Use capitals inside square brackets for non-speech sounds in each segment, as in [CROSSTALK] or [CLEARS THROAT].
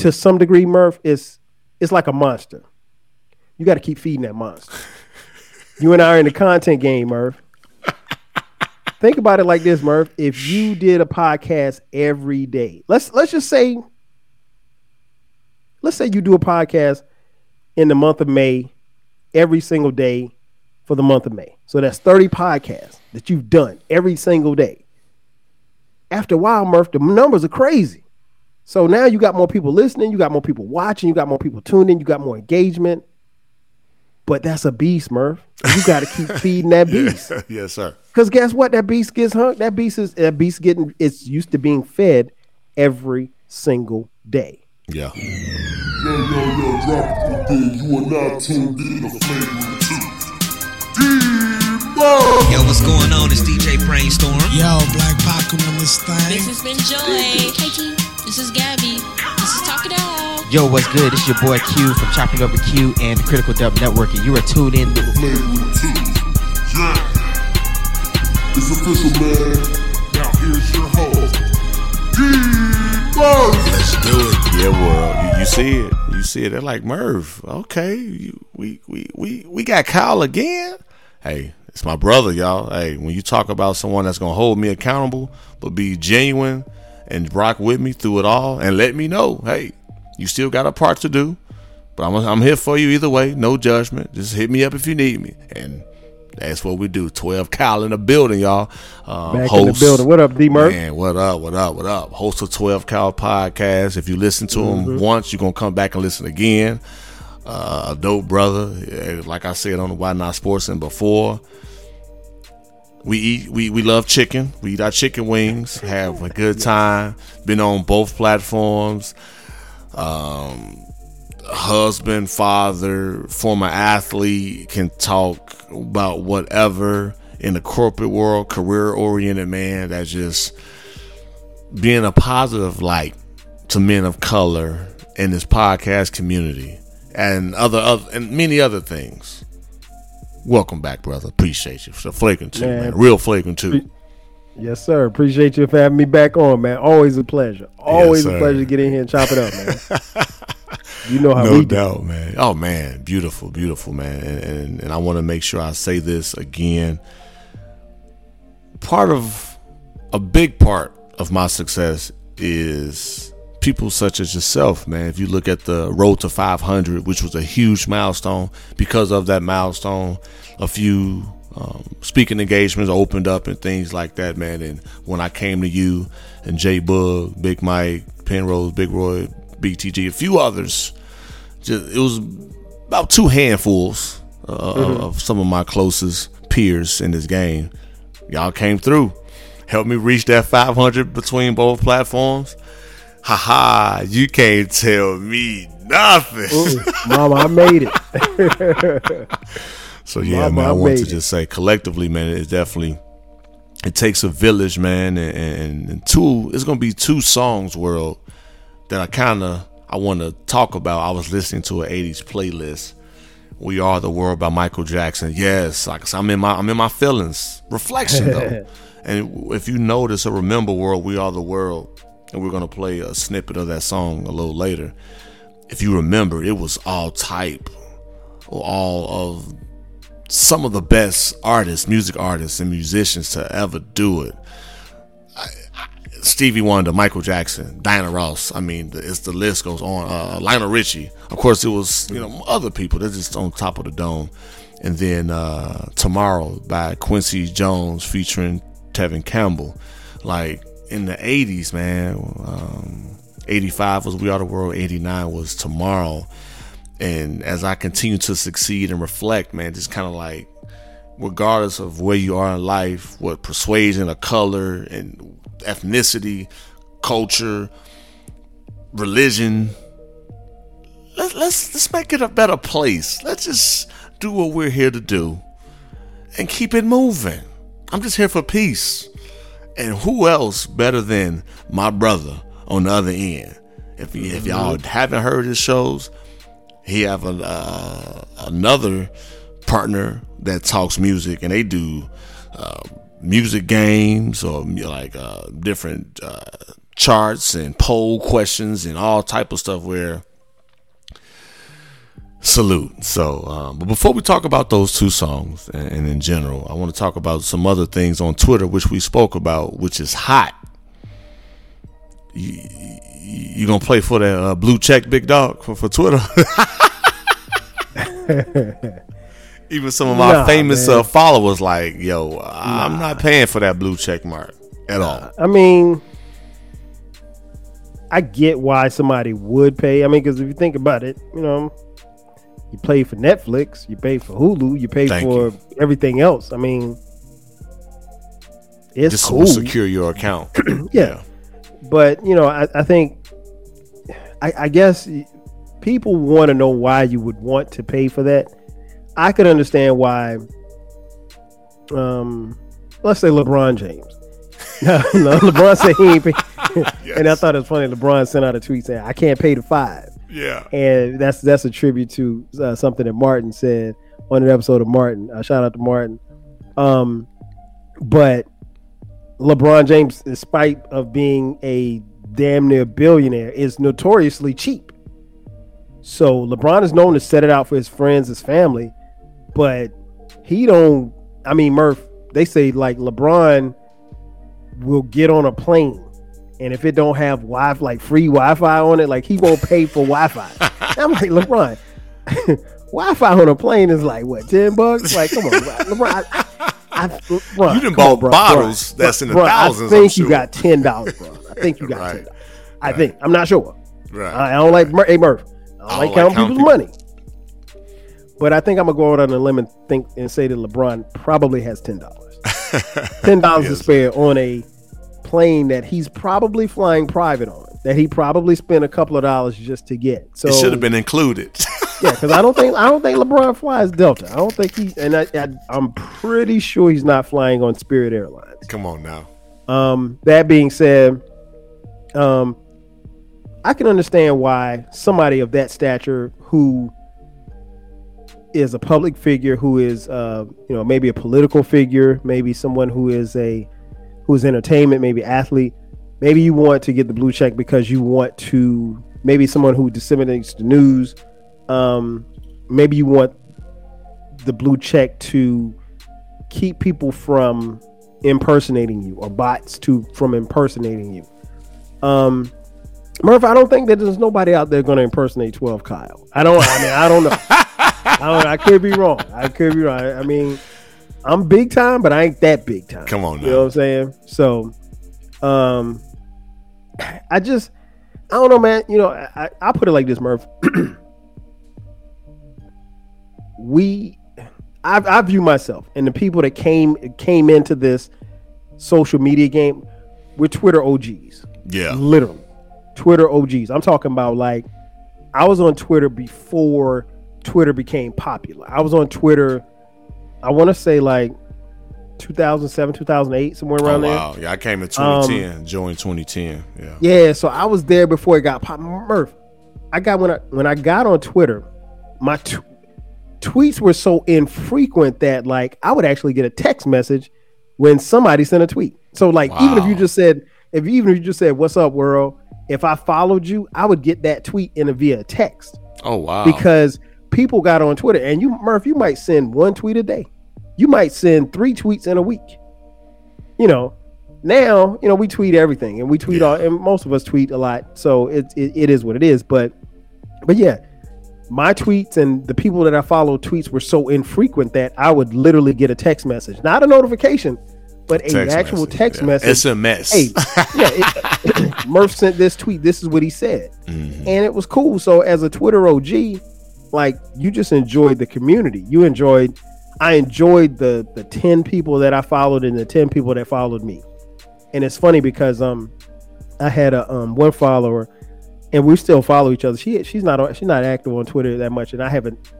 to some degree, Murph, is it's like a monster. You got to keep feeding that monster. [LAUGHS] you and I are in the content game, Murph. Think about it like this, Murph. If you did a podcast every day, let's let's just say, let's say you do a podcast in the month of May, every single day for the month of May. So that's 30 podcasts that you've done every single day. After a while, Murph, the numbers are crazy. So now you got more people listening, you got more people watching, you got more people tuning, you got more engagement. But that's a beast, Murph. You got to keep [LAUGHS] feeding that beast. [LAUGHS] yes, sir. Because guess what? That beast gets hung. That beast is that beast getting. It's used to being fed every single day. Yeah. Yo, yo, yo, drop the thing. You are now tuned in to Flagrant 2. Yo, what's going on? It's DJ Brainstorm. Yo, Black Pac on this thing. This has been Joy. Hey, T. This is Gabby. This is Talk It Out. Yo, what's good? It's your boy Q from Chopping Over Q and the Critical Dub Network, and you are tuned in to Flagrant 2. Yeah. It's official, man. Now here's your host, D-Buzz. Let's do it. Yeah, well, you, you see it. You see it. They're like Murph. Okay, you, we we we we got Kyle again. Hey, it's my brother, y'all. Hey, when you talk about someone that's gonna hold me accountable, but be genuine and rock with me through it all, and let me know, hey, you still got a part to do, but I'm I'm here for you either way. No judgment. Just hit me up if you need me, and that's what we do. Twelve Kyle in the building, y'all. Uh, Back in the building. What up, D Murph? Man, what up? What up? What up? Host of Twelve Kyle podcast. If you listen to him once, you're gonna come back and listen again. Uh, a dope brother, like I said on the Why Not Sports and before. We eat. We we love chicken. We eat our chicken wings. Have a good time. Been on both platforms. Um, husband, father, former athlete can talk about whatever in the corporate world, career oriented man that's just being a positive light to men of color in this podcast community and other, other and many other things. Welcome back, brother. Appreciate you. So flagrant two, man. Man. Real flagrant two. Yes, sir. Appreciate you for having me back on, man. Always a pleasure. Always sir. a pleasure to get in here and chop it up, man. [LAUGHS] you know how no we do. doubt, man. Oh man, beautiful, beautiful, man. And and, and I want to make sure I say this again. Part of a big part of my success is people such as yourself, man. If you look at the road to 500, which was a huge milestone, because of that milestone, a few um, speaking engagements opened up and things like that, man. And when I came to you and Jay Bug, Big Mike, Penrose, Big Roy, BTG, a few others, just, it was about two handfuls uh, of- of some of my closest peers in this game. Y'all came through, helped me reach that 500 between both platforms. Haha, you can't tell me nothing. Ooh, Mama, I made it. So yeah, Mama, man, I I want to it. just say collectively, man, it's definitely it takes a village, man, and, and, and two. It's gonna be two songs, world, that I kind of I want to talk about. I was listening to an '80s playlist. We Are the World by Michael Jackson. Yes, like I'm in my I'm in my feelings. Reflection though, [LAUGHS] and if you notice or remember, world, We Are the World, and we're gonna play a snippet of that song a little later. If you remember, it was all type or all of some of the best artists, music artists, and musicians to ever do it. Stevie Wonder, Michael Jackson, Diana Ross. I mean, it's the list goes on. Uh, Lionel Richie. Of course, it was you know other people. They're just on top of the dome. And then uh, Tomorrow by Quincy Jones featuring Tevin Campbell. Like in the '80s, man. Um, '85 was We Are the World. '89 was Tomorrow and as I continue to succeed and reflect, man, just kind of like, regardless of where you are in life, what persuasion or color and ethnicity, culture, religion, let, let's let's make it a better place. Let's just do what we're here to do and keep it moving. I'm just here for peace. And who else better than my brother on the other end? If, y- if y'all haven't heard his shows, he have a, uh, another partner that talks music and they do uh, music games or like uh, different uh, charts and poll questions and all type of stuff where salute. So, um, but before we talk about those two songs and, and in general, I want to talk about some other things on Twitter, which we spoke about, which is hot. You, you gonna play for that uh, blue check, big dog, for, for Twitter? [LAUGHS] Even some of my Nah, famous uh, followers, like, yo, I'm not paying for that blue check mark at all. I mean, I get why somebody would pay. I mean, because if you think about it, you know, you pay for Netflix, you pay for Hulu, you pay Thank for you. everything else. I mean, it's Just cool. secure your account. [CLEARS THROAT] yeah. But you know, I, I think, I, I guess people want to know why you would want to pay for that. I could understand why. Um, let's say LeBron James. [LAUGHS] No, no, LeBron said he ain't pay. [LAUGHS] [LAUGHS] And I thought it was funny. LeBron sent out a tweet saying, "I can't pay the five. Yeah. and that's that's a tribute to uh, something that Martin said on an episode of Martin. Uh, shout out to Martin. Um, but LeBron James, in spite of being a damn near billionaire, is notoriously cheap. So LeBron is known to set it out for his friends, his family, but he don't. I mean, Murph. They say like LeBron will get on a plane, and if it don't have Wi like free Wi-Fi on it, like he won't pay for Wi-Fi. [LAUGHS] I'm like LeBron. [LAUGHS] Wi-Fi on a plane is like what ten bucks? Like, come on, [LAUGHS] LeBron. I, I, I, LeBron, You done bought on, bro, bottles bro, that's in the thousands, I think you sure. got ten dollars, bro. I think you got Right. ten dollars. I think. I'm not sure. Right. I, I don't like Mur- hey Murph. I don't, like like counting counting people's money. But I think I'm gonna go out on a limb and think and say that LeBron probably has ten dollars. ten dollars to spare on a plane that he's probably flying private on. That he probably spent a couple of dollars just to get. So it should have been included. [LAUGHS] yeah, because I don't think I don't think LeBron flies Delta. I don't think he and I, I, I'm pretty sure he's not flying on Spirit Airlines. Come on now. Um, that being said, um, I can understand why somebody of that stature who is a public figure, who is uh, you know maybe a political figure, maybe someone who is a who is entertainment, maybe athlete, maybe you want to get the blue check because you want to maybe someone who disseminates the news, um, maybe you want the blue check to keep people from impersonating you or bots to from impersonating you. Um Murph, I don't think that there's nobody out there going to impersonate 12 Kyle. I don't. I mean, I don't know. [LAUGHS] I don't. I could be wrong. I could be wrong. I, I mean, I'm big time, but I ain't that big time. Come on You know what I'm saying? So, um, I just, I don't know, man. You know, I, I put it like this, Murph. [CLEARS THROAT] we, I, I view myself and the people that came came into this social media game, we're Twitter OGs Yeah. literally twitter og's i'm talking about like i was on twitter before twitter became popular i was on twitter i want to say like 2007 2008 somewhere Oh, around there wow. Yeah, I came in um, 2010, joined 2010. Yeah. yeah so i was there before it got pop murph i got when i when i got on twitter my t- tweets were so infrequent that like i would actually get a text message when somebody sent a tweet so like even if you just said if you, even if you just said what's up world if i followed you i would get that tweet in a via text Oh wow. because people got on twitter and you murph you might send one tweet a day you might send three tweets in a week you know now you know we tweet everything and we tweet Yeah. all and most of us tweet a lot so it, it, it is what it is but but yeah my tweets and the people that i follow tweets were so infrequent that i would literally get a text message not a notification but a Text actual message, text yeah. message SMS. hey [LAUGHS] yeah it, [COUGHS] murph sent this tweet this is what he said Mhm. and it was cool. So as a Twitter OG, like you just enjoyed the community. You enjoyed. I enjoyed the the ten people that I followed and the ten people that followed me. And it's funny because um, I had a um one follower, and we still follow each other. She she's not on, she's not active on Twitter that much, and I haven't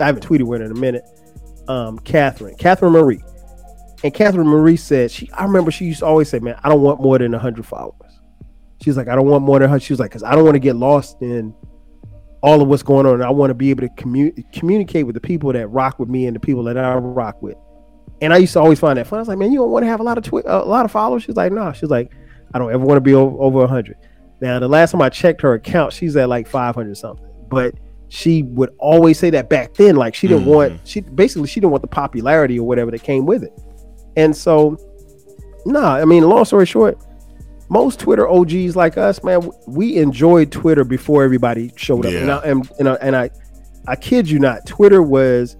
I haven't tweeted with her in a minute. Um, Catherine, Catherine Marie, and Catherine Marie said she. I remember she used to always say, "Man, I don't want more than hundred followers." She's like, I don't want more than her. She was like, because I don't want to get lost in all of what's going on. I want to be able to commu- communicate with the people that rock with me and the people that I rock with. And I used to always find that fun. I was like, man, you don't want to have a lot of twi- a lot of followers. She's like, no. She's like, I don't ever want to be over, over 100. Now, the last time I checked her account, she's at like 500 something. But she would always say that back then, like she didn't mm. want she basically she didn't want the popularity or whatever that came with it. And so, nah, I mean, long story short, most Twitter OGs like us, man, we enjoyed Twitter before everybody showed up. Yeah. And, I, and, and, I, and I, I kid you not, Twitter was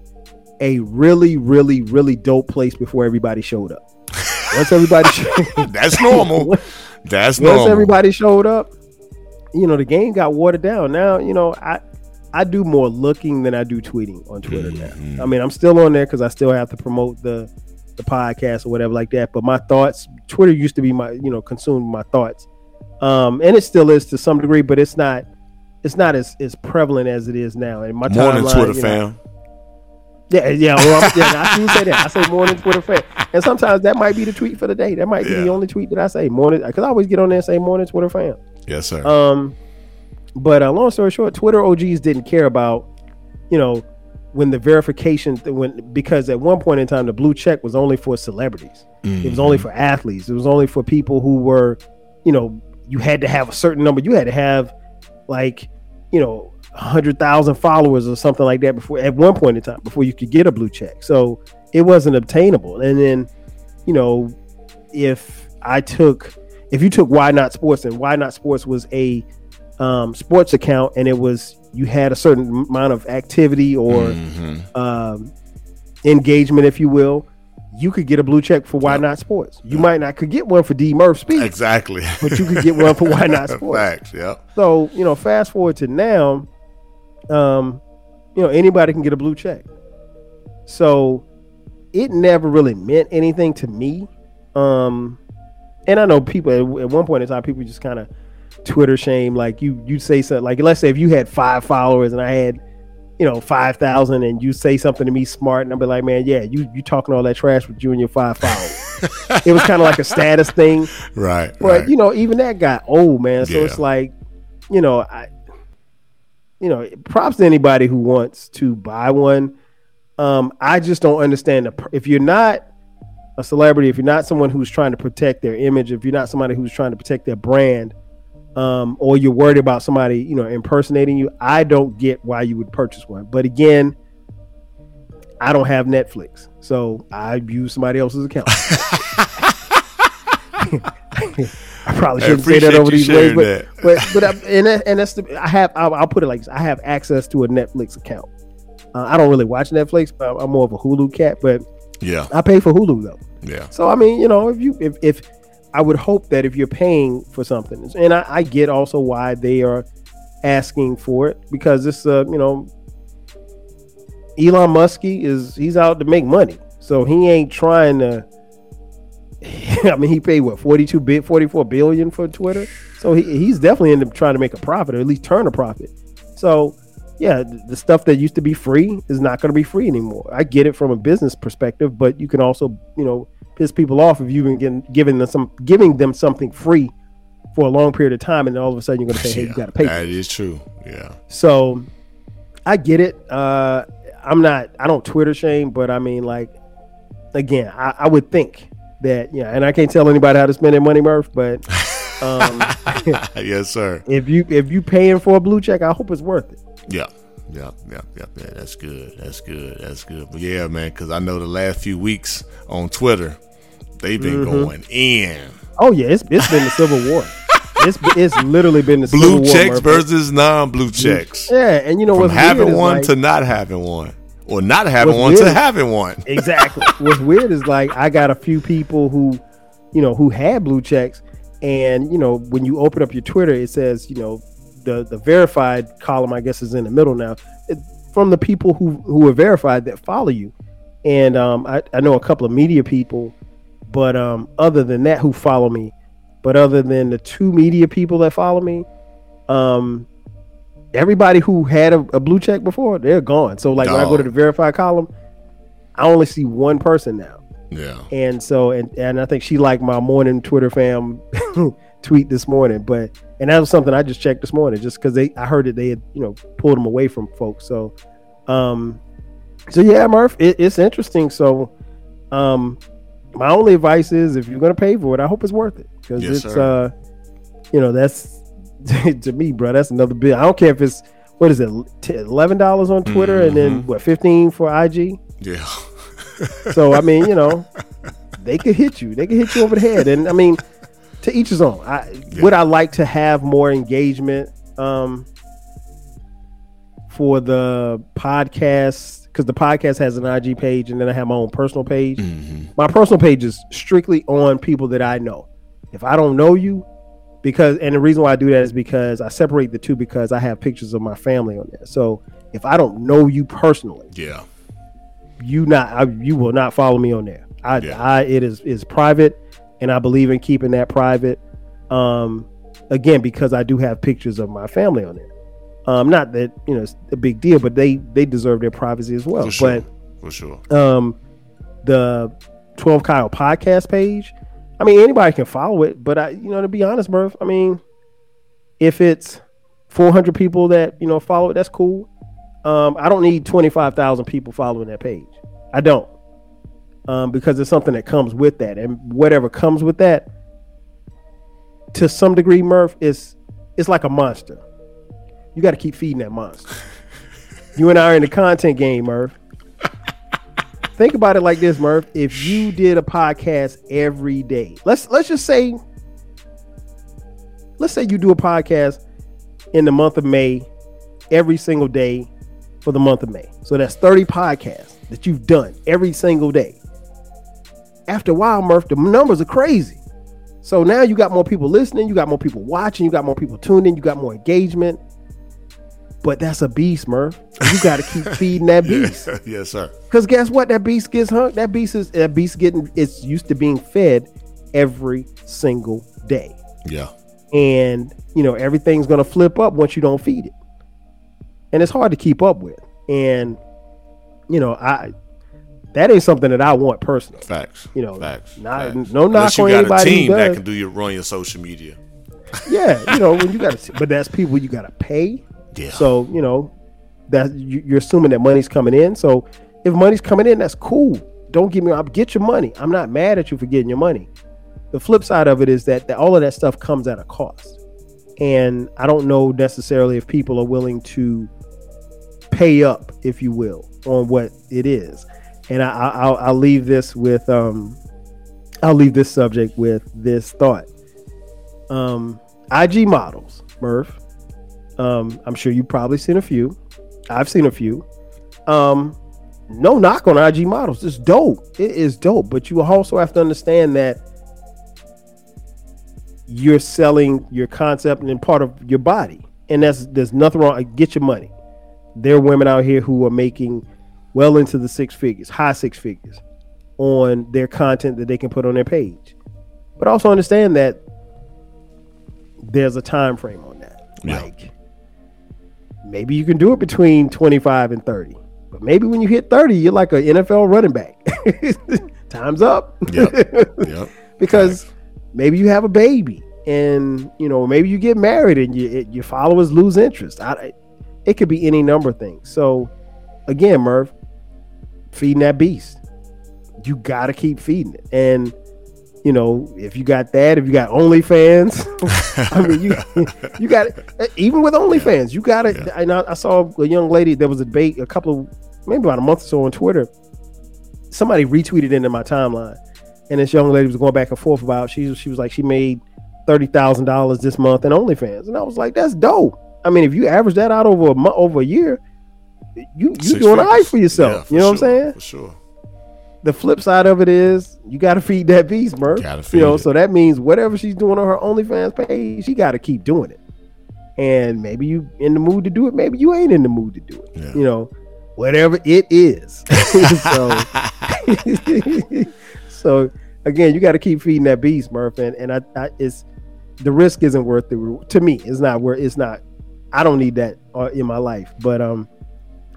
a really, really, really dope place before everybody showed up. Once everybody, [LAUGHS] showed, That's normal. [LAUGHS] That's once normal. everybody showed up, you know, the game got watered down. Now, you know, I, I do more looking than I do tweeting on Twitter Mm-hmm. now. I mean, I'm still on there because I still have to promote the the podcast or whatever like that. But my thoughts, Twitter used to be my, you know, consume my thoughts, um, and it still is to some degree, but it's not, it's not as as prevalent as it is now. And my Morning timeline, Twitter you know, fam. yeah, yeah, well, yeah. I [LAUGHS] do say that. I say morning Twitter fan, and sometimes that might be the tweet for the day. That might be the only tweet that I say morning because I always get on there and say morning Twitter fam. Yes, sir. Um, but uh, long story short, Twitter OGs didn't care about, you know, when the verification when because at one point in time the blue check was only for celebrities. It was only mm-hmm. for athletes. It was only for people who were, you know, you had to have a certain number. You had to have like, you know, hundred thousand followers or something like that before at one point in time before you could get a blue check. So it wasn't obtainable. And then, you know, if I took if you took Why Not Sports and Why Not Sports was a um, sports account and it was you had a certain amount of activity or Mhm. um, engagement, if you will, you could get a blue check for Why Not Sports. You might not could get one for D Murph Speaks, Exactly. but you could get one for Why Not [LAUGHS] Sports. Facts. Yep. So you know, fast forward to now, um, you know, anybody can get a blue check. So it never really meant anything to me. Um, and I know people at, at one point in time, people just kind of Twitter shame. Like you, you say something like, let's say if you had five followers and I had, you know, five thousand, and you say something to me smart, and I'll be like, man, yeah, you you talking all that trash with you and your five followers. [LAUGHS] it was kind of like a status thing. Right. But right. you know, even that got old, man. So Yeah. it's like, you know, I, you know, props to anybody who wants to buy one. Um, I just don't understand the. If you're not a celebrity, if you're not someone who's trying to protect their image, if you're not somebody who's trying to protect their brand, um, or you're worried about somebody, you know, impersonating you, I don't get why you would purchase one. But again, I don't have Netflix, so I use somebody else's account. [LAUGHS] I probably shouldn't say that over these ways, but that. but but I, and that, and that's the, I have I'll, I'll put it like this: I have access to a Netflix account. Uh, I don't really watch Netflix, but I'm more of a Hulu cat. But yeah. I pay for Hulu though. Yeah. So I mean, you know, if you if if I would hope that if you're paying for something, and I, I get also why they are asking for it because it's uh you know Elon Muskie is he's out to make money, so he ain't trying to. [LAUGHS] I mean, he paid what 42 bit 44 billion for Twitter, so he, he's definitely in trying to make a profit or at least turn a profit. So yeah, the stuff that used to be free is not going to be free anymore. I get it from a business perspective, but you can also, you know, piss people off if you've been getting, giving them some, giving them something free for a long period of time, and then all of a sudden you're going to say, "Hey, you [LAUGHS] got to pay." for That is true. Yeah. So I get it. Uh, I'm not. I don't Twitter shame, but I mean, like, again, I, I would think that yeah, and I can't tell anybody how to spend their money, Murph, but [LAUGHS] um, [LAUGHS] yes, sir. if you if you paying for a blue check, I hope it's worth it. Yeah. Yeah, yeah, yeah, yeah. That's good. That's good. That's good. But yeah, man, because I know the last few weeks on Twitter, they've been Mm-hmm. going in. Oh yeah, it's it's been the Civil War. It's it's literally been the Civil Blue War, checks Murph. versus non-blue checks. Yeah, and you know what's having weird is, one like- to not having one, or not having one to having one. [LAUGHS] exactly. What's weird is like I got a few people who, you know, who had blue checks, and you know, when you open up your Twitter, it says, you know, the the verified column, I guess, is in the middle now. It, from the people who who are verified that follow you, and um, I I know a couple of media people, but um, other than that, who follow me, but other than the two media people that follow me, um. Everybody who had a, a blue check before, they're gone. So, like when I go to the verified column, I only see one person now. Yeah. And so and and I think she liked my morning Twitter fam [LAUGHS] tweet this morning. But and that was something I just checked this morning just because they I heard that they had, you know, pulled them away from folks. So um so yeah, Murph, it, it's interesting. So um my only advice is if you're gonna pay for it, I hope it's worth it because Yes, it's sir. uh, you know, that's [LAUGHS] to me, bro. That's another bill. I don't care if it's what is it, eleven dollars on Twitter and then Mhm. what fifteen for IG. Yeah. [LAUGHS] So I mean, you know, they could hit you. They could hit you over the head. And I mean, to each his own. I Yeah. would I like to have more engagement um for the podcast because the podcast has an IG page and then I have my own personal page. Mhm. My personal page is strictly on people that I know. If I don't know you, because and the reason why I do that is because I separate the two because I have pictures of my family on there. So if I don't know you personally, Yeah. you not I, you will not follow me on there. I, Yeah. I it is is private, and I believe in keeping that private. Um, again because I do have pictures of my family on it. Um, not that you know it's a big deal, but they they deserve their privacy as well. For sure. For sure. Um, the Twelve Kyle podcast page, I mean anybody can follow it, but I you know to be honest, Murph, I mean if it's 400 people that you know follow it, that's cool. Um, I don't need 25,000 people following that page. I don't. Um, because it's something that comes with that, and whatever comes with that, to some degree, Murph is it's like a monster. You got to keep feeding that monster. [LAUGHS] you and I are in the content game, Murph. Think about it like this, Murph. If you did a podcast every day, let's let's just say, let's say you do a podcast in the month of May, every single day for the month of May. So that's 30 podcasts that you've done every single day. After a while, Murph, the numbers are crazy. So now you got more people listening, you got more people watching, you got more people tuning, you got more engagement. But that's a beast, Murph. You got to keep [LAUGHS] feeding that beast. [LAUGHS] yes, sir. Because guess what? That beast gets hung. That beast is that beast getting. It's used to being fed every single day, Yeah. and you know everything's gonna flip up once you don't feed it, and it's hard to keep up with. And you know, I that ain't something that I want personally. Facts. You know, facts. not- facts. no knock Unless you on got anybody a team that can do your run your social media. [LAUGHS] Yeah, you know when you got to, but that's people you got to pay. Yeah. So you know that you- you're assuming that money's coming in. So if money's coming in, that's cool. Don't give me up. Get your money. I'm not mad at you for getting your money. The flip side of it is that, that all of that stuff comes at a cost, and I don't know necessarily if people are willing to pay up, if you will, on what it is. And I, I, I'll, leave this with um, I'll leave this subject with this thought. Um, IG models, Murph. Um, I'm sure you've probably seen a few. I've seen a few. Um, no knock on IG models. It's dope. It is dope. But you also have to understand that you're selling your concept and part of your body. And that's there's nothing wrong. Get your money. There are women out here who are making well into the six figures, high six figures on their content that they can put on their page. But also understand that there's a time frame on that. Yeah. Like maybe you can do it between 25 and 30. But maybe when you hit 30, you're like an NFL running back. [LAUGHS] Time's up. Yep. [LAUGHS] Yep. because maybe you have a baby and you know maybe you get married and you, it, your followers lose interest I, it could be any number of things so again murph feeding that beast you gotta keep feeding it and you know if you got that if you got onlyfans [LAUGHS] i mean you you got it. Eh, even with onlyfans you got it. Yeah. and I, I saw a young lady there was a debate a couple of maybe about a month or so on twitter somebody retweeted into my timeline and this young lady was going back and forth about she she was like she made thirty thousand dollars this month in OnlyFans, and I was like, that's dope. I mean, if you average that out over a month, over a year, you you Six doing all right for yourself. Yeah, you know for what I'm saying? For sure. The flip side of it is you got to feed that beast, Murph. Gotta you know, it. so that means whatever she's doing on her OnlyFans page, she got to keep doing it. And maybe you in the mood to do it, maybe you ain't in the mood to do it. Yeah. You know, whatever it is. [LAUGHS] [LAUGHS] so, [LAUGHS] so again, you got to keep feeding that beast, Murph. And, and I, I, it's the risk isn't worth the to me. It's not worth. It's not. I don't need that uh, in my life. But um,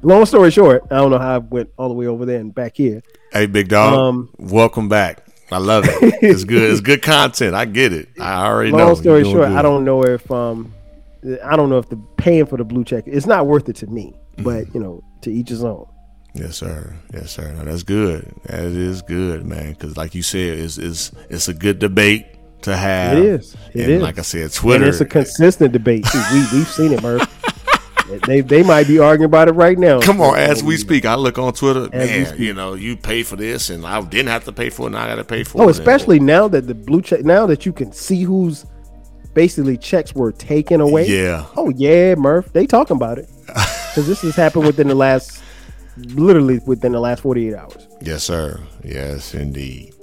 long story short, I don't know how I went all the way over there and back here. Hey, big dog. Um, welcome back. I love it. It's good. It's good content. I get it. I already know. long story short, good. I don't know if um, I don't know if the paying for the blue check. It's not worth it to me. Mm-hmm. But you know, to each his own. Yes, sir. Yes, sir. Now, that's good. That is good, man. Because, like you said, it's, it's it's a good debate to have. It is. It and is. Like I said, Twitter. And it's a consistent debate. we we've seen it, Murph. They they might be arguing about it right now. Come on, as we speak, I look on Twitter. As man, you know, you pay for this, and I didn't have to pay for it. Now I got to pay for Oh, it. Oh, especially now that the blue check, now that you can see who's basically checks were taken away. Yeah. Oh yeah, Murph. They talking about it [LAUGHS] because this has happened within the last, literally within the last forty eight hours. Yes, sir. Yes, indeed.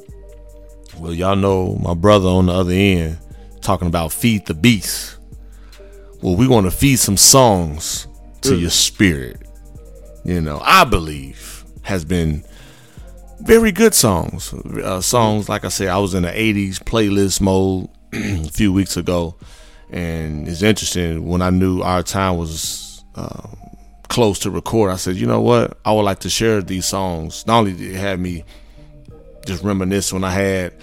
Well, y'all know my brother on the other end talking about feed the beast. Well, we want to feed some songs to your spirit. You know, I believe has been very good songs. Uh, songs like I said, I was in the '80s playlist mode [CLEARS THROAT] a few weeks ago, and it's interesting when I knew our time was um, close to record. I said, you know what, I would like to share these songs. Not only did it have me just reminisce when I had,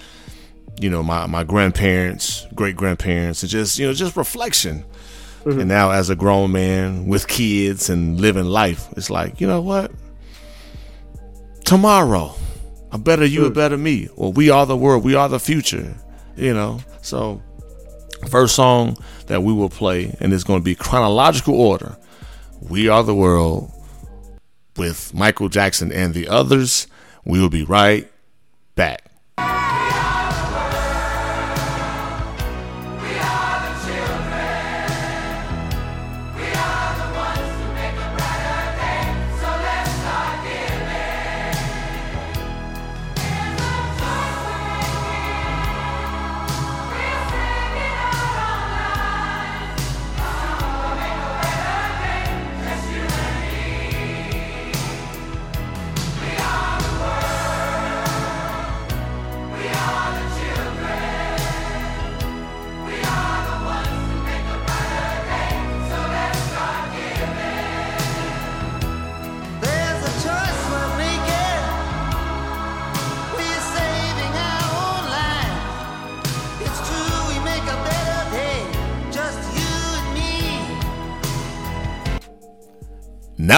you know, my my grandparents, great grandparents, and just you know, just reflection. Mm-hmm. And now, as a grown man with kids and living life, it's like, you know what? Tomorrow, a better you, a mm. better me. Or we are the world, we are the future. You know, so first song that we will play, and it's going to be chronological order. We are the world with Michael Jackson and the others. We will be right back.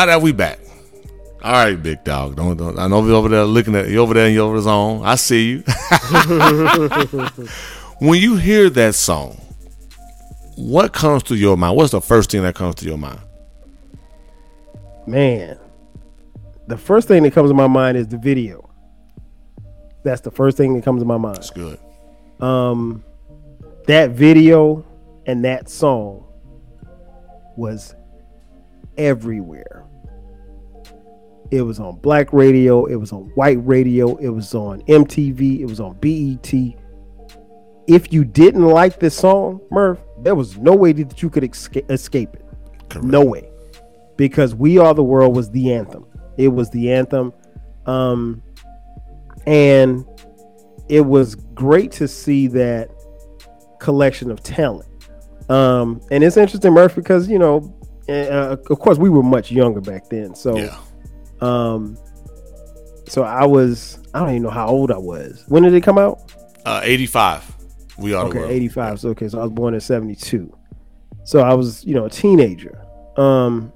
Now that we back. All right, big dog. Don't, don't I know you over there looking at you over there in your zone. I see you. [LAUGHS] when you hear that song, what comes to your mind? What's the first thing that comes to your mind? Man, the first thing that comes to my mind is the video. That's the first thing that comes to my mind. It's good. um that video and that song was everywhere it was on black radio it was on white radio it was on mtv it was on bet if you didn't like this song murph there was no way that you could escape, escape it Correct. no way because we are the world was the anthem it was the anthem um and it was great to see that collection of talent. Um, and it's interesting, Murph, because you know, uh, of course, we were much younger back then. So, Yeah. Um, so I was, I don't even know how old I was. When did it come out? Uh, 85. We are Okay, 85. So, okay, so I was born in 72. So I was, you know, a teenager. Um,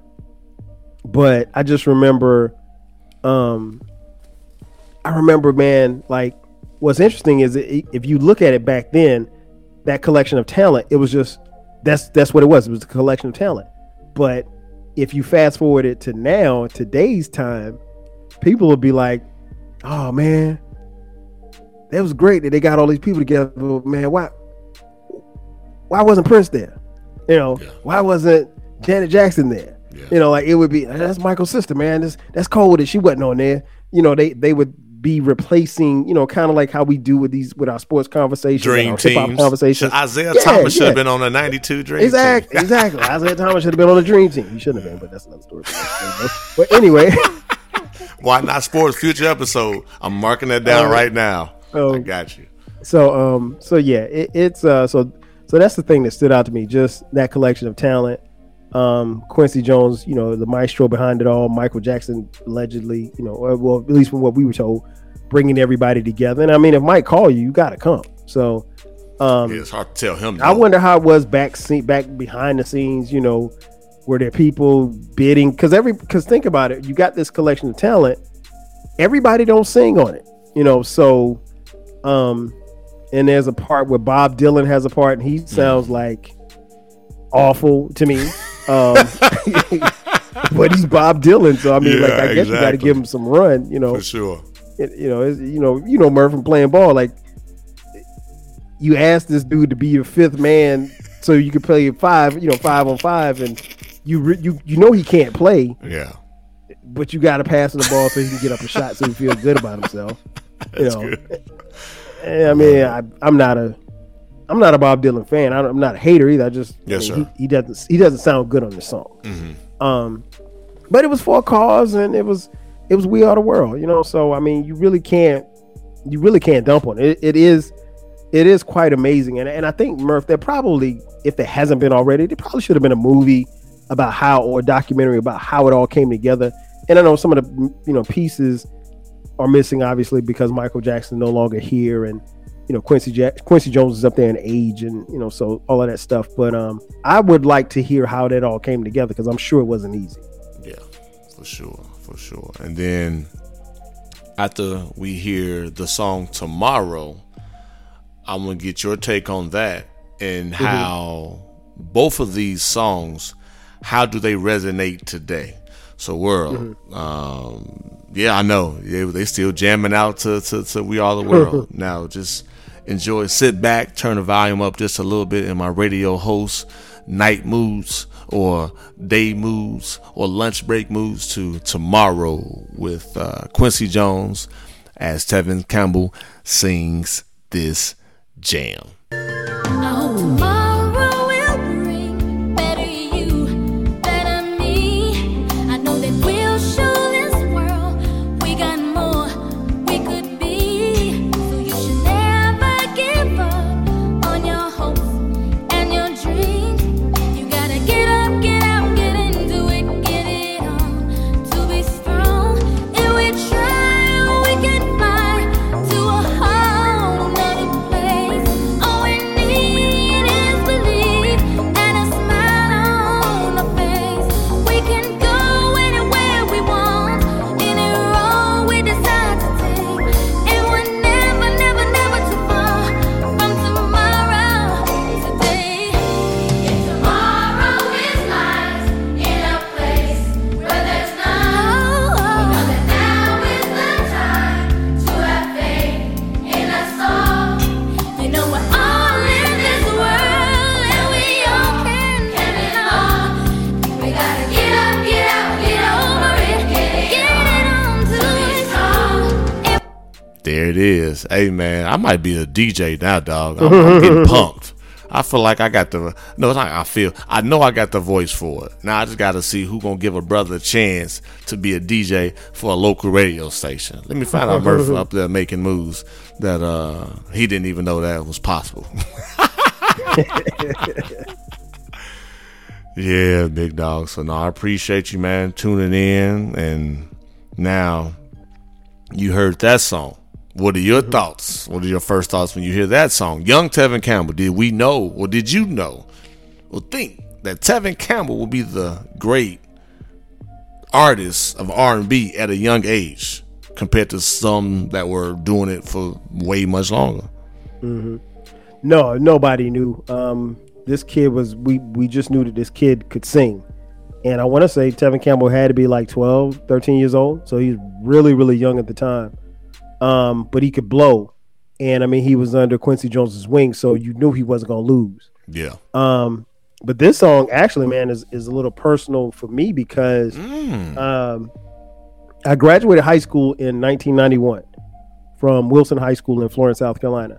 but I just remember, um, I remember, man, like what's interesting is that if you look at it back then, that collection of talent, it was just that's that's what it was. It was a collection of talent. But if you fast forward it to now, today's time, people will be like, "Oh man, that was great that they got all these people together. But man, why why wasn't Prince there? You know, Yeah. why wasn't Janet Jackson there? Yeah. You know, like it would be that's Michael's sister, man. That's that's cold that she wasn't on there. You know, they they would be replacing, you know, kind of like how we do with these with our sports conversations, Dream and our hip-hop teams. conversations. Isaiah Yeah, Thomas should yeah. have been on the 92 Dream Exactly, Team. exactly. Exactly. [LAUGHS] Isaiah Thomas should have been on the dream team. He shouldn't have been, but that's another story. but anyway, [LAUGHS] Why not sports future episode? I'm marking that down Oh. right now. Oh. I got you. so um, so yeah, it, it's uh, so so that's the thing that stood out to me. Just that collection of talent. Um, Quincy Jones, you know, the maestro behind it all. Michael Jackson, allegedly, you know, or, well, at least from what we were told, bringing everybody together. And I mean, if Mike call you, you got to come. So, um, Yeah, it's hard to tell him. I wonder how it was back scene, back behind the scenes. You know, Were there people bidding? Because every because think about it, you got this collection of talent. Everybody don't sing on it, you know. So, um, and there's a part where Bob Dylan has a part, and he sounds like awful to me. Um, [LAUGHS] but he's Bob Dylan, so I mean, like Yeah, I guess you got to give him some run, you know For sure. it- you know, you know, you know, Murph from playing ball. Like, you asked this dude to be your fifth man so you could play five, you know, five on five, and you re- you you know he can't play, Yeah. but you got to pass the ball so he can get up a shot so he feels good about himself. [LAUGHS] You know, good. I mean, I, I'm not a. I'm not a Bob Dylan fan. I don't, I'm not a hater either. I just Yes, I mean, sir. He, he doesn't he doesn't sound good on the song. Mm-hmm. Um, but it was for a cause, and it was it was we are the world, you know. So I mean, you really can't you really can't dump on it. It, it is it is quite amazing, and and I think Murph, there probably if it hasn't been already, there probably should have been a movie about how or a documentary about how it all came together. And I know some of the you know pieces are missing, obviously, because Michael Jackson no longer here, and you know Quincy Jack- Quincy Jones is up there in age, and you know so all of that stuff. But um, I would like to hear how that all came together because I'm sure it wasn't easy. Yeah, for sure, for sure. And then after we hear the song tomorrow, I'm gonna get your take on that and how both of these songs, how do they resonate today? So world, um, yeah, I know they they still jamming out to, to to we are the world [LAUGHS] now. Just enjoy, sit back, turn the volume up just a little bit in my radio host night moods or day moods or lunch break moods to tomorrow with uh, Quincy Jones as Tevin Campbell sings this jam. I Hey man, I might be a DJ now, dog. I'm, I'm getting [LAUGHS] pumped. I feel like I got the no. It's not. I feel. I know I got the voice for it. Now I just got to see who gonna give a brother a chance to be a DJ for a local radio station. Let me find out Murphy up there making moves that uh he didn't even know that was possible. [LAUGHS] yeah, big dog. So no, I appreciate you, man, tuning in. And now you heard that song. What are your thoughts? What are your first thoughts when you hear that song? Young Tevin Campbell, did we know or did you know or think that Tevin Campbell will be the great artist of R&B at a young age compared to some that were doing it for way much longer? No, nobody knew. Um, this kid was we we just knew that this kid could sing. And I want to say Tevin Campbell had to be like 12, 13 years old. So he's really, really young at the time. Um, but he could blow. And I mean, he was under Quincy Jones's wing, so you knew he wasn't going to lose. Yeah. Um, but this song actually, man, is, is a little personal for me because um, I graduated high school in 1991 from Wilson High School in Florence, South Carolina.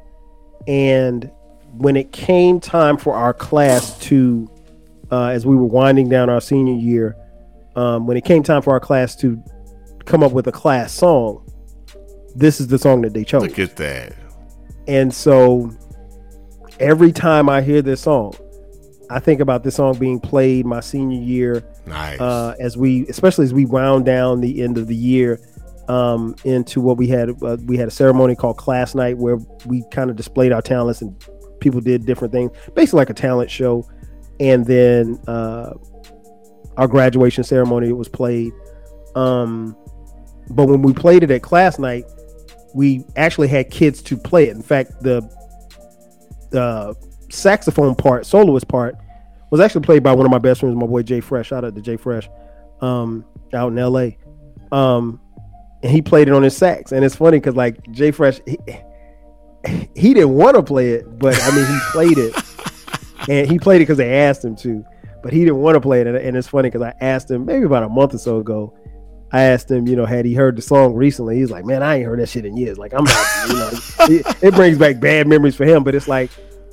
And when it came time for our class to, uh, as we were winding down our senior year, um, when it came time for our class to come up with a class song, this is the song that they chose. Look at that. And so every time I hear this song, I think about this song being played my senior year Nice. uh, as we, especially as we wound down the end of the year um, into what we had. Uh, we had a ceremony called Class Night where we kind of displayed our talents and people did different things, basically like a talent show. And then uh, our graduation ceremony. It was played. Um, but when we played it at class night, we actually had kids to play it. In fact, the the saxophone part, soloist part, was actually played by one of my best friends, my boy Jay Fresh. Shout out to Jay Fresh, um, out in L.A. Um, and he played it on his sax, and it's funny because like Jay Fresh, he, he didn't want to play it, but I mean he played it, [LAUGHS] and he played it because they asked him to, but he didn't want to play it, and, and it's funny because I asked him maybe about a month or so ago. I asked him, you know, had he heard the song recently? He's like, man, I ain't heard that shit in years. Like, I'm not, you know, [LAUGHS] it, it brings back bad memories for him. But it's like,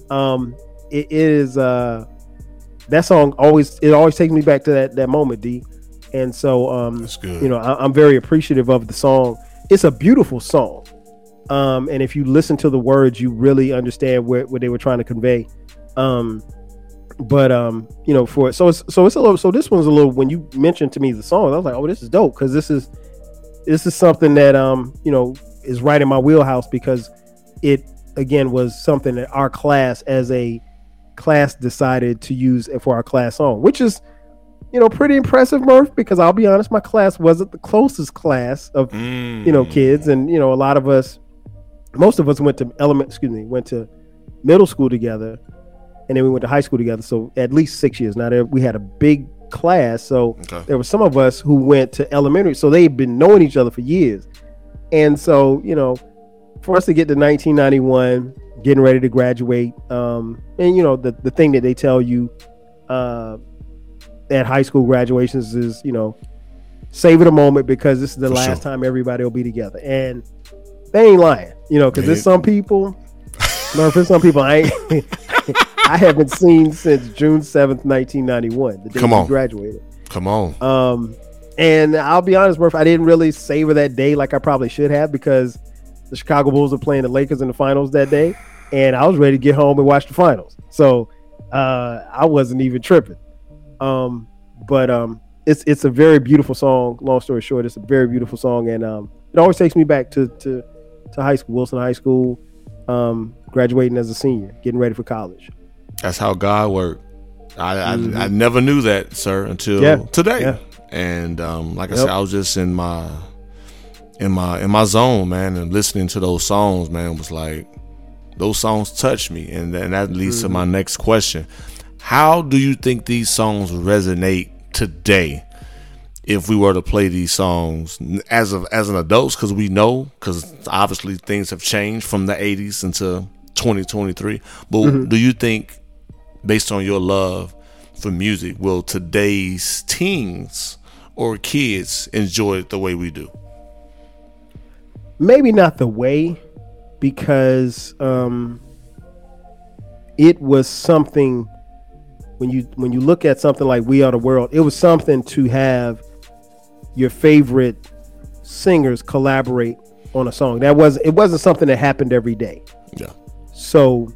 um, it is uh, that song always it always takes me back to that that moment, D. And so, um, you know, I, I'm very appreciative of the song. It's a beautiful song, um, and if you listen to the words, you really understand what what they were trying to convey. Um, but um, you know, for it so it's so it's a little so this one's a little when you mentioned to me the song, I was like, oh, this is dope because this is this is something that um, you know, is right in my wheelhouse because it again was something that our class as a class decided to use for our class song, which is you know pretty impressive, Murph. Because I'll be honest, my class wasn't the closest class of you know kids, and you know a lot of us, most of us went to element, excuse me, went to middle school together, and then we went to high school together. So at least six years. Now there, we had a big class, so Okay. there were some of us who went to elementary, so they'd been knowing each other for years, and so you know, for us to get to 1991, getting ready to graduate, um, and you know the the thing that they tell you, uh, at high school graduations is you know, save it a moment because this is the For last sure. time everybody will be together, and they ain't lying, you know, because there's some people. No, for some people, I ain't, [LAUGHS] [LAUGHS] I haven't seen since June seventh, nineteen ninety one, the day Come on. graduated. Come on. Um, and I'll be honest, Murph, I didn't really savor that day like I probably should have because the Chicago Bulls were playing the Lakers in the finals that day, and I was ready to get home and watch the finals. So uh, I wasn't even tripping. Um, but um, it's it's a very beautiful song. Long story short, it's a very beautiful song, and um, it always takes me back to to to high school, Wilson High School, um, graduating as a senior, getting ready for college. That's how God worked. I, I I never knew that, sir, until Mm-hmm. Yeah. today. Yeah. And um, like I Yep. said, I was just in my in my in my zone, man, and listening to those songs, man, was like those songs touched me, and and that leads to Mm-hmm. my next question: How do you think these songs resonate today? If we were to play these songs as of as an adults, because we know, because obviously things have changed from the '80s into 2023. But Mm-hmm. do you think based on your love for music, will today's teens or kids enjoy it the way we do? maybe not the way because um it was something when you when you look at something like we are the world it was something to have your favorite singers collaborate on a song that was it wasn't something that happened every day Yeah. so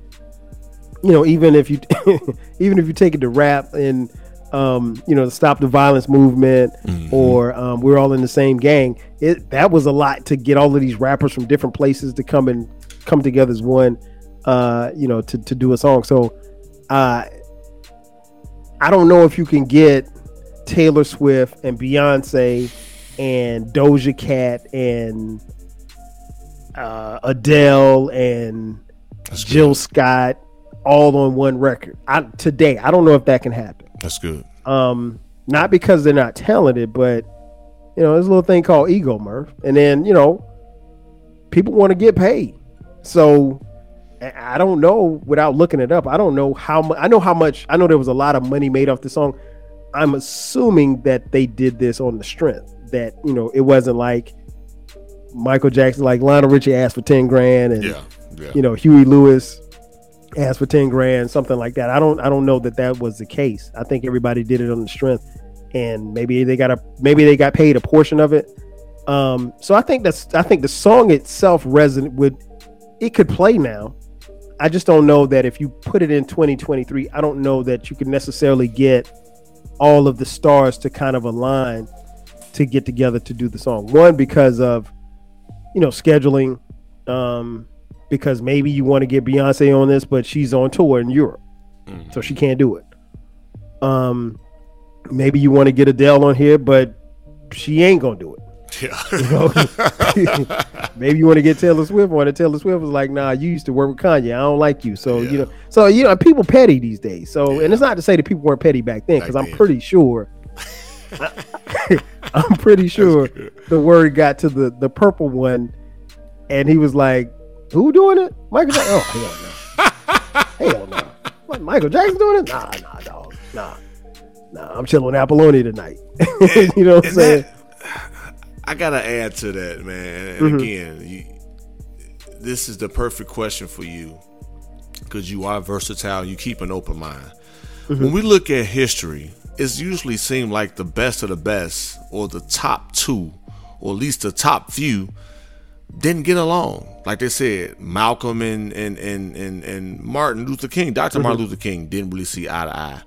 you know even if you [LAUGHS] even if you take it to rap and um you know the stop the violence movement or um we're all in the same gang it that was a lot to get all of these rappers from different places to come and come together as one uh you know to to do a song so uh i don't know if you can get taylor swift and beyonce and doja cat and uh adele and That's good. Jill Scott all on one record. I, today, I don't know if that can happen. That's good. Um, not because they're not talented, but you know, there's a little thing called ego, Murph. And then you know, people want to get paid. So I don't know without looking it up. I don't know how much. I know how much. I know there was a lot of money made off the song. I'm assuming that they did this on the strength that you know it wasn't like Michael Jackson, like Lionel Richie asked for ten grand, and Yeah. Yeah. you know Huey Lewis asked for 10 grand something like that. I don't i don't know that that was the case. I think everybody did it on the strength and maybe they got a maybe they got paid a portion of it. Um so i think that's i think the song itself resonant would it could play now. I just don't know that if you put it in 2023 i don't know that you can necessarily get all of the stars to kind of align to get together to do the song. One because of you know scheduling um because maybe you want to get Beyonce on this, but she's on tour in Europe, so she can't do it. Um, maybe you want to get Adele on here, but she ain't gonna do it. Yeah. You know? [LAUGHS] maybe you want to get Taylor Swift on, and Taylor Swift was like, "Nah, you used to work with Kanye. I don't like you." So you know, so you know, people petty these days. So, and it's not to say that people weren't petty back then, because [LAUGHS] [LAUGHS] I'm pretty sure. I'm pretty sure the word got to the the purple one, and he was like, "Who doing it? Michael Jackson? Oh hell no, [LAUGHS] hell no. What Michael Jackson doing it? Nah, nah, dog, nah, nah. I'm chilling with Apollonia tonight. [LAUGHS] you know what I'm saying? that- I gotta add to that, man. And Mm-hmm. again, you, this is the perfect question for you because you are versatile. You keep an open mind. Mm-hmm. When we look at history, it's usually seemed like the best of the best, or the top two, or at least the top few, didn't get along. Like they said, Malcolm and and and and, and Martin Luther King, doctor Martin Luther King, didn't really see eye to eye.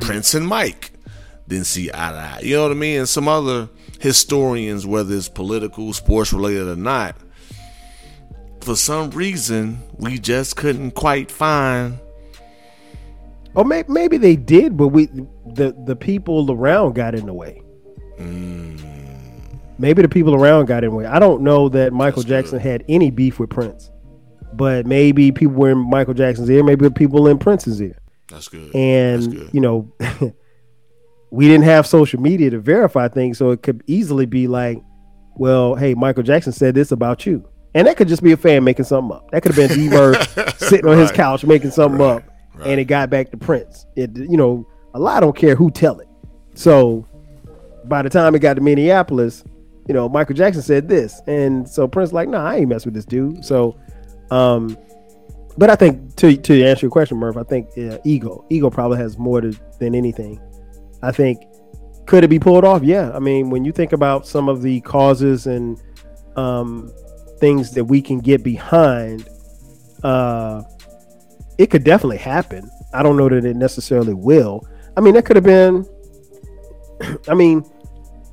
Prince and Mike didn't see eye to eye. You know what I mean? And some other historians, whether it's political, sports related or not, for some reason we just couldn't quite find. Or may, maybe they did, but we the the people around got in the way. Mm. Maybe the people around got in way. I don't know that Michael That's Jackson good. had any beef with Prince, but maybe people were in Michael Jackson's ear. Maybe people in Prince's ear. That's good. and That's good. you know [LAUGHS] we didn't have social media to verify things so it could easily be like well hey michael jackson said this about you and that could just be a fan making something up that could have been [LAUGHS] d Murph sitting on his couch making something Right. up Right. and it got back to prince it you know a lot don't care who tell it so by the time it got to minneapolis you know michael jackson said this and so prince like nah i ain't mess with this dude so um but I think to to answer your question, Murph, I think uh, ego ego probably has more to, than anything. I think could it be pulled off? Yeah. I mean, when you think about some of the causes and um, things that we can get behind, uh, it could definitely happen. I don't know that it necessarily will. I mean, that could have been. [CLEARS THROAT] I mean,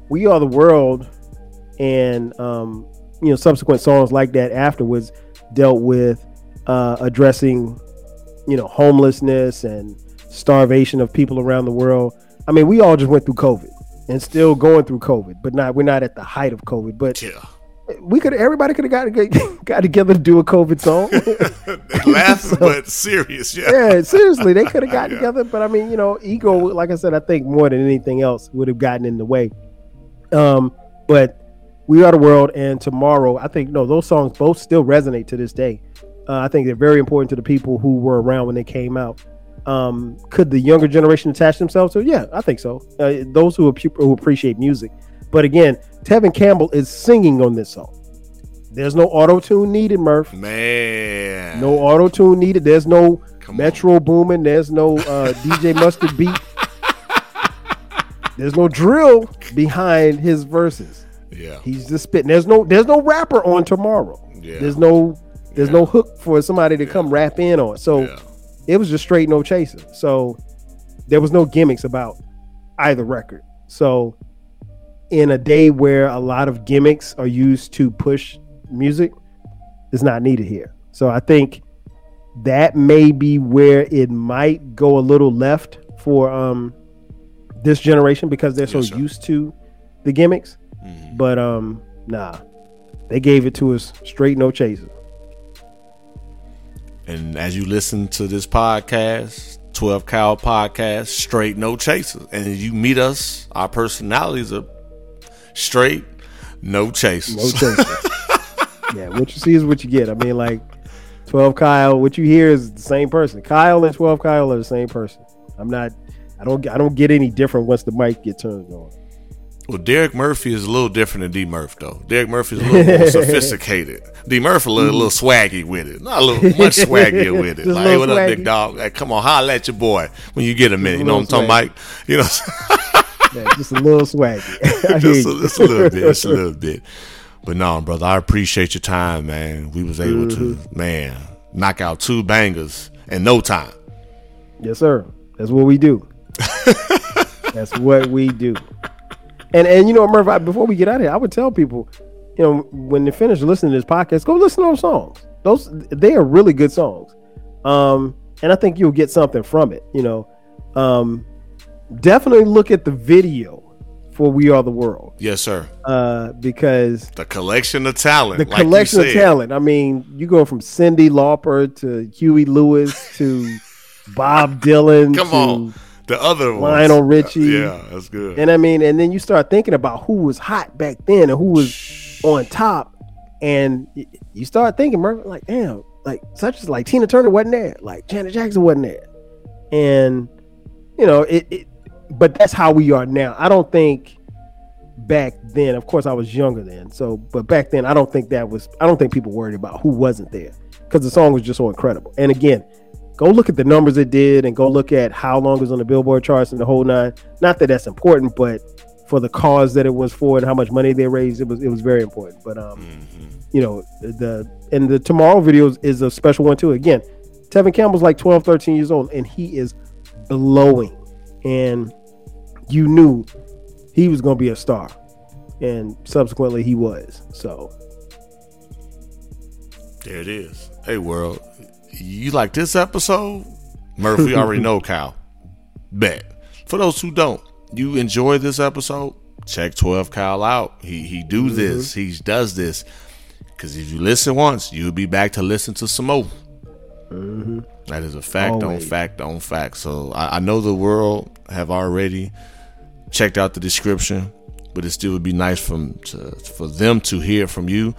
we are the world, and um, you know, subsequent songs like that afterwards dealt with uh, addressing, you know, homelessness and starvation of people around the world. I mean, we all just went through COVID and still going through COVID, but not we're not at the height of COVID. But yeah. we could everybody could have got [LAUGHS] got together to do a COVID song. Laughing [LAUGHS] but serious. Yeah. yeah, seriously, they could have [LAUGHS] got Yeah. together. But I mean, you know, ego, like I said, I think more than anything else would have gotten in the way. Um, but we are the world, and tomorrow, I think no, those songs both still resonate to this day. Uh, I think they're very important to the people who were around when they came out. Um, could the younger generation attach themselves to? it? Yeah, I think so. Uh, those who, who appreciate music, but again, Tevin Campbell is singing on this song. There's no auto tune needed, Murph. Man. No auto tune needed. There's no Come on. Metro Boomin. There's no uh, DJ Mustard beat. [LAUGHS] There's no drill behind his verses. Yeah. He's just spitting. There's no there's no rapper on tomorrow. Yeah. There's no there's Yeah. no hook for somebody to come rap in on. So Yeah. it was just straight no chaser. So there was no gimmicks about either record. So in a day where a lot of gimmicks are used to push music, it's not needed here. So I think that may be where it might go a little left for um this generation because they're so Yes, used to the gimmicks. Mhm. But um nah. They gave it to us straight no chaser. And as you listen to this podcast, 12 Kyle Podcast, straight no chasers. And as you meet us, our personalities are straight no chasers. No chaser. [LAUGHS] yeah, what you see is what you get. I mean, like 12 Kyle, what you hear is the same person. Kyle and 12 Kyle are the same person. I'm not I don't I don't get any different once the mic get turned on. Well, Derek Murphy is a little different than D Murph, though. Derek Murphy is a little more [LAUGHS] sophisticated. D Murph a little, little swaggy with it, not a little [LAUGHS] much swaggier with it. A like, hey, what little up, big dog? Come on, holla at your boy when you get a minute. You know what I'm little talking about? You know, Yeah, just a little swaggy. [LAUGHS] Just, a, just a little bit, just a little bit. But no, brother, I appreciate your time, man. We was able to, Mm-hmm. man, knock out two bangers in no time. Yes, sir. That's what we do. That's what we do. And and you know, Murph, I- before we get out of here, I would tell people, you know, when they finish listening to this podcast, go listen to those songs. Those they are really good songs. Um, and I think you'll get something from it. You know, um, definitely look at the video for "We Are the World" Yes, sir. uh, because The collection of talent. the like you collection of talent. I mean, you go from Cyndi Lauper to Huey Lewis to [LAUGHS] Bob Dylan. Come to, on. The other ones. Lionel Richie. Yeah, that's good. And I mean, and then you start thinking about who was hot back then and who was on top, and you start thinking, Murphy, like, damn, like such as like Tina Turner wasn't there, like Janet Jackson wasn't there, and you know it. it but that's how we are now. I don't think back then. Of course, I was younger then, so but back then, I don't think that was. I don't think people worried about who wasn't there because the song was just so incredible. And again, go look at the numbers it did, and go look at how long it was on the Billboard charts and the whole nine. Not that that's important, but for the cause that it was for and how much money they raised, it was it was very important. But um, you know the and the tomorrow videos is a special one too. Again, Tevin Campbell's like 12, 13 years old, and he is blowing. And you knew he was going to be a star, and subsequently he was. So There it is. Hey, world. You like this episode? Murphy already know, [LAUGHS] Kyle. Bet. For those who don't, you enjoy this episode? Check 12 Kyle out. He he do mm-hmm. this. He does this. Because if you listen once, you'll be back to listen to some more. Mm-hmm. That is a fact on fact on fact. So I, I know the world have already checked out the description, but it still would be nice from to, for them to hear from you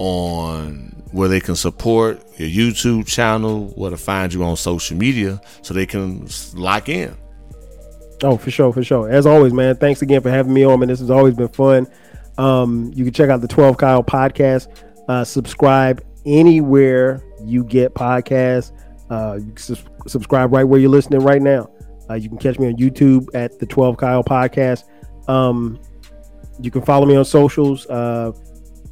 on where they can support your YouTube channel, where to find you on social media, so they can lock in. Oh, for sure, for sure. As always, man, thanks again for having me on, man. This has always been fun. Um, you can check out the 12 Kyle podcast. Uh, subscribe anywhere you get podcasts. Uh, you sus- subscribe right where you're listening right now. Uh, you can catch me on YouTube at the 12 Kyle podcast. Um, you can follow me on socials, uh,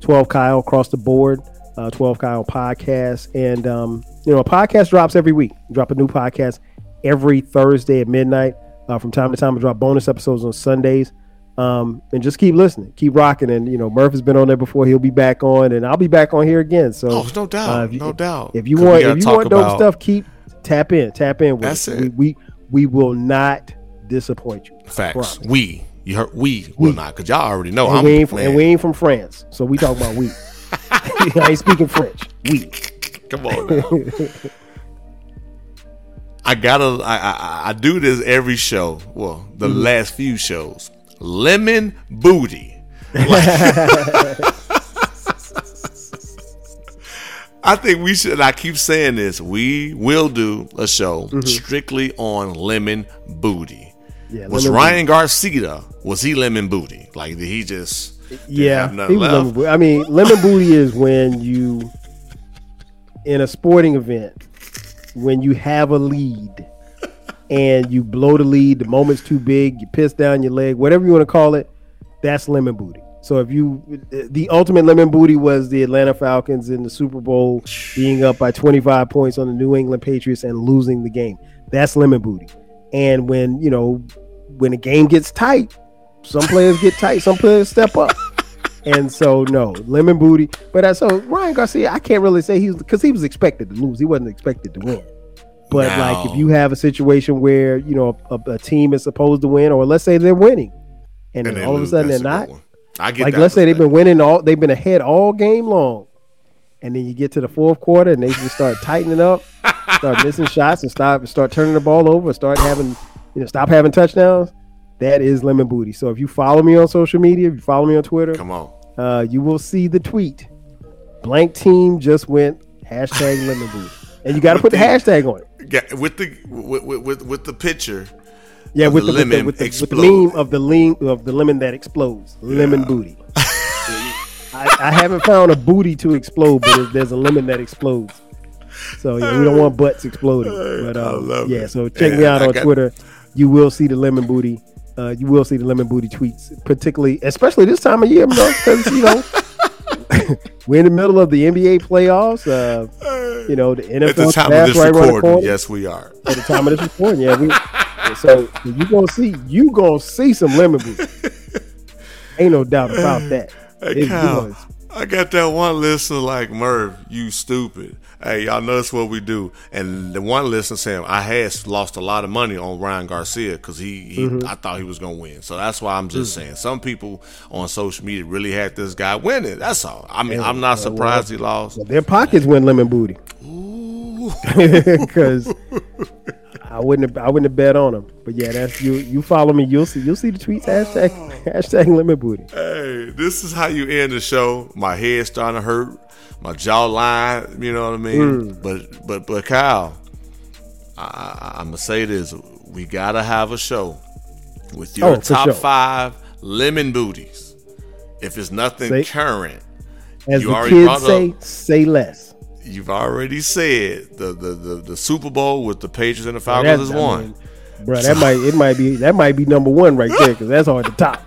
12 Kyle across the board, uh, 12 Kyle podcast. And, um, you know, a podcast drops every week. Drop a new podcast every Thursday at midnight. Uh, from time to time, I drop bonus episodes on Sundays. Um, and just keep listening, keep rocking. And, you know, Murph has been on there before. He'll be back on, and I'll be back on here again. So, Oh, no doubt, uh, you, no doubt. If you want, if you want dope about- stuff, keep tap in, tap in with That's us. it. We, we we will not disappoint you. Facts. We. You heard we will not, because y'all already know And I'm we ain't from, and we ain't from France, so we talk about we. [LAUGHS] [LAUGHS] I ain't speaking French. We. Come on. I gotta. I, I I do this every show. Well, the Mm-hmm. last few shows. Lemon booty. [LAUGHS] I think we should. I keep saying this. We will do a show Mm-hmm. strictly on lemon booty. Yeah, Was Ryan Garcia? Was he lemon booty? Like did he just? Yeah, have he was left? lemon booty. I mean, lemon booty is when you, in a sporting event, when you have a lead and you blow the lead, the moment's too big, you piss down your leg, whatever you want to call it, that's lemon booty. So if you, the ultimate lemon booty was the Atlanta Falcons in the Super Bowl being up by 25 points on the New England Patriots and losing the game. That's lemon booty. And when you know, when the game gets tight, some players get tight, some players step up. [LAUGHS] And so no, lemon booty. But uh, so Ryan Garcia, I can't really say he's because he was expected to lose. He wasn't expected to win. But like if you have a situation where you know a, a team is supposed to win, or let's say they're winning, and, And then all of a lose. sudden they're a not. one. I get Like let's say they've been winning all, they've been ahead all game long, and then you get to the fourth quarter and they just start tightening up, [LAUGHS] start missing shots, and start start turning the ball over, start having you know stop having touchdowns. That is lemon booty. So if you follow me on social media, if you follow me on Twitter, Come on. uh, you will see the tweet. Blank team just went hashtag lemon booty, and you got to put the hashtag on it. Yeah, with the with, with, with, the picture. Yeah, with the the, with the, lemon with the, with the meme of the lean of the lemon that explodes, lemon booty. [LAUGHS] I, I haven't found a booty to explode, but there's a lemon that explodes. So yeah, we don't want butts exploding. But I um, yeah, it. so check me out I on Twitter. You will see the lemon booty. Uh, you will see the lemon booty tweets, particularly, especially this time of year, because you know [LAUGHS] we're in the middle of the NBA playoffs. Uh, you know the NFL At the time of this right recording, yes, we are. at the time of this recording. Yeah, we, [LAUGHS] so you gonna see you gonna see some lemon booty. [LAUGHS] Ain't no doubt about that. Hey, Kyle. I got that one listener like Merv, you stupid. Hey, y'all know that's what we do. And the one listener saying I had lost a lot of money on Ryan Garcia because he, he Mm-hmm. I thought he was gonna win. So that's why I'm just Mm. saying some people on social media really had this guy winning. That's all. I mean, I'm not surprised he lost. Their pockets went lemon booty. Because [LAUGHS] I wouldn't have, I wouldn't have bet on him. But yeah, that's you. You follow me, you'll see you'll see the tweets hashtag [LAUGHS] hashtag lemon booty. Hey, this is how you end the show. My head's starting to hurt, my jawline. You know what I mean? Mm. But but but Kyle, I, I, I'm gonna say this: we gotta have a show with your Oh, top sure. five lemon booties. If it's nothing Say- current, As You the already kids say, up- say less. you've already said the the the, the Super Bowl with the Patriots and the Falcons is I one. mean, bro, that might it might be that might be number one right there because that's hard to top.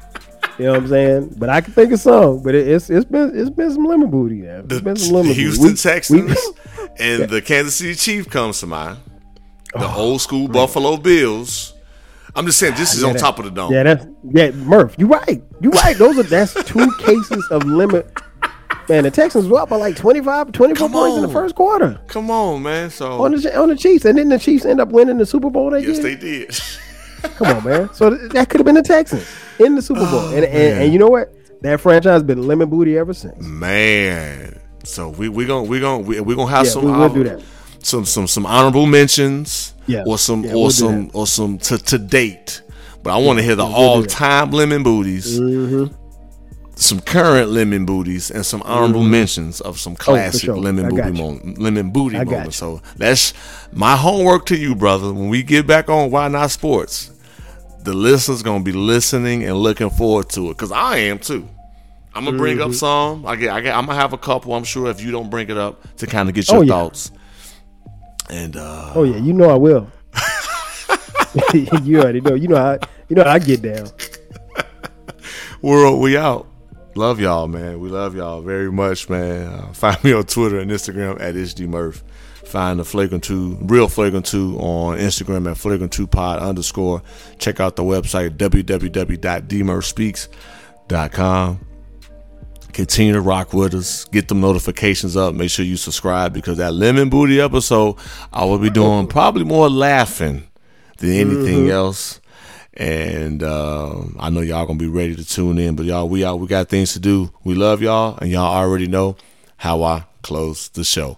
You know what I'm saying? But I can think of some. But it, it's it's been it's been some lemon booty. Yeah. It's the been some lemon Houston booty. Texans we- and the Kansas City Chiefs comes to mind. The Oh, old school Buffalo Bills. I'm just saying this ah, is Yeah, on that- top of the dome. Yeah, that's yeah, Murph. You right. You right. Those are that's two [LAUGHS] cases of limit. Man, the Texans were up by like 25, 24 Come points in the first quarter Come on, man. So on the on the Chiefs, and then the Chiefs end up winning the Super Bowl. They yes, did. they did. [LAUGHS] Come on, man. So th- that could have been the Texans in the Super Bowl, Oh, and, and and you know what? That franchise been lemon booty ever since. man. So we we gonna we gonna we we gonna have Yeah, some we will do that. some some some honorable mentions. Yeah. Or some Yeah, or we'll some or some to to date. But I want to hear the we'll all time lemon booties. Mm-hmm. Some current lemon booties and some honorable mentions of some classic Mm-hmm. Oh, sure. lemon booty moment, lemon booty moments. So that's my homework to you, brother. When we get back on Why Not Sports, the listeners gonna be listening and looking forward to it because I am too. I'm gonna bring Mm-hmm. up some. I get, I get, I'm gonna have a couple. I'm sure if you don't bring it up to kind of get your Oh, yeah. thoughts. And uh, Oh yeah, you know I will. [LAUGHS] you already know. You know how you know I get down. [LAUGHS] we're we out. Love y'all, man. We love y'all very much, man. Uh, find me on Twitter and Instagram at ItsDMurph. Find the Flagrant 2, Real Flagrant 2 on Instagram at Flagrant 2 Pod underscore. Check out the website www.dmurphspeaks.com. Continue to rock with us. Get them notifications up. Make sure you subscribe because that Lemon Booty episode, I will be doing probably more laughing than anything else. And uh, I know y'all gonna be ready to tune in, but y'all, we out. We got things to do. We love y'all, and y'all already know how I close the show.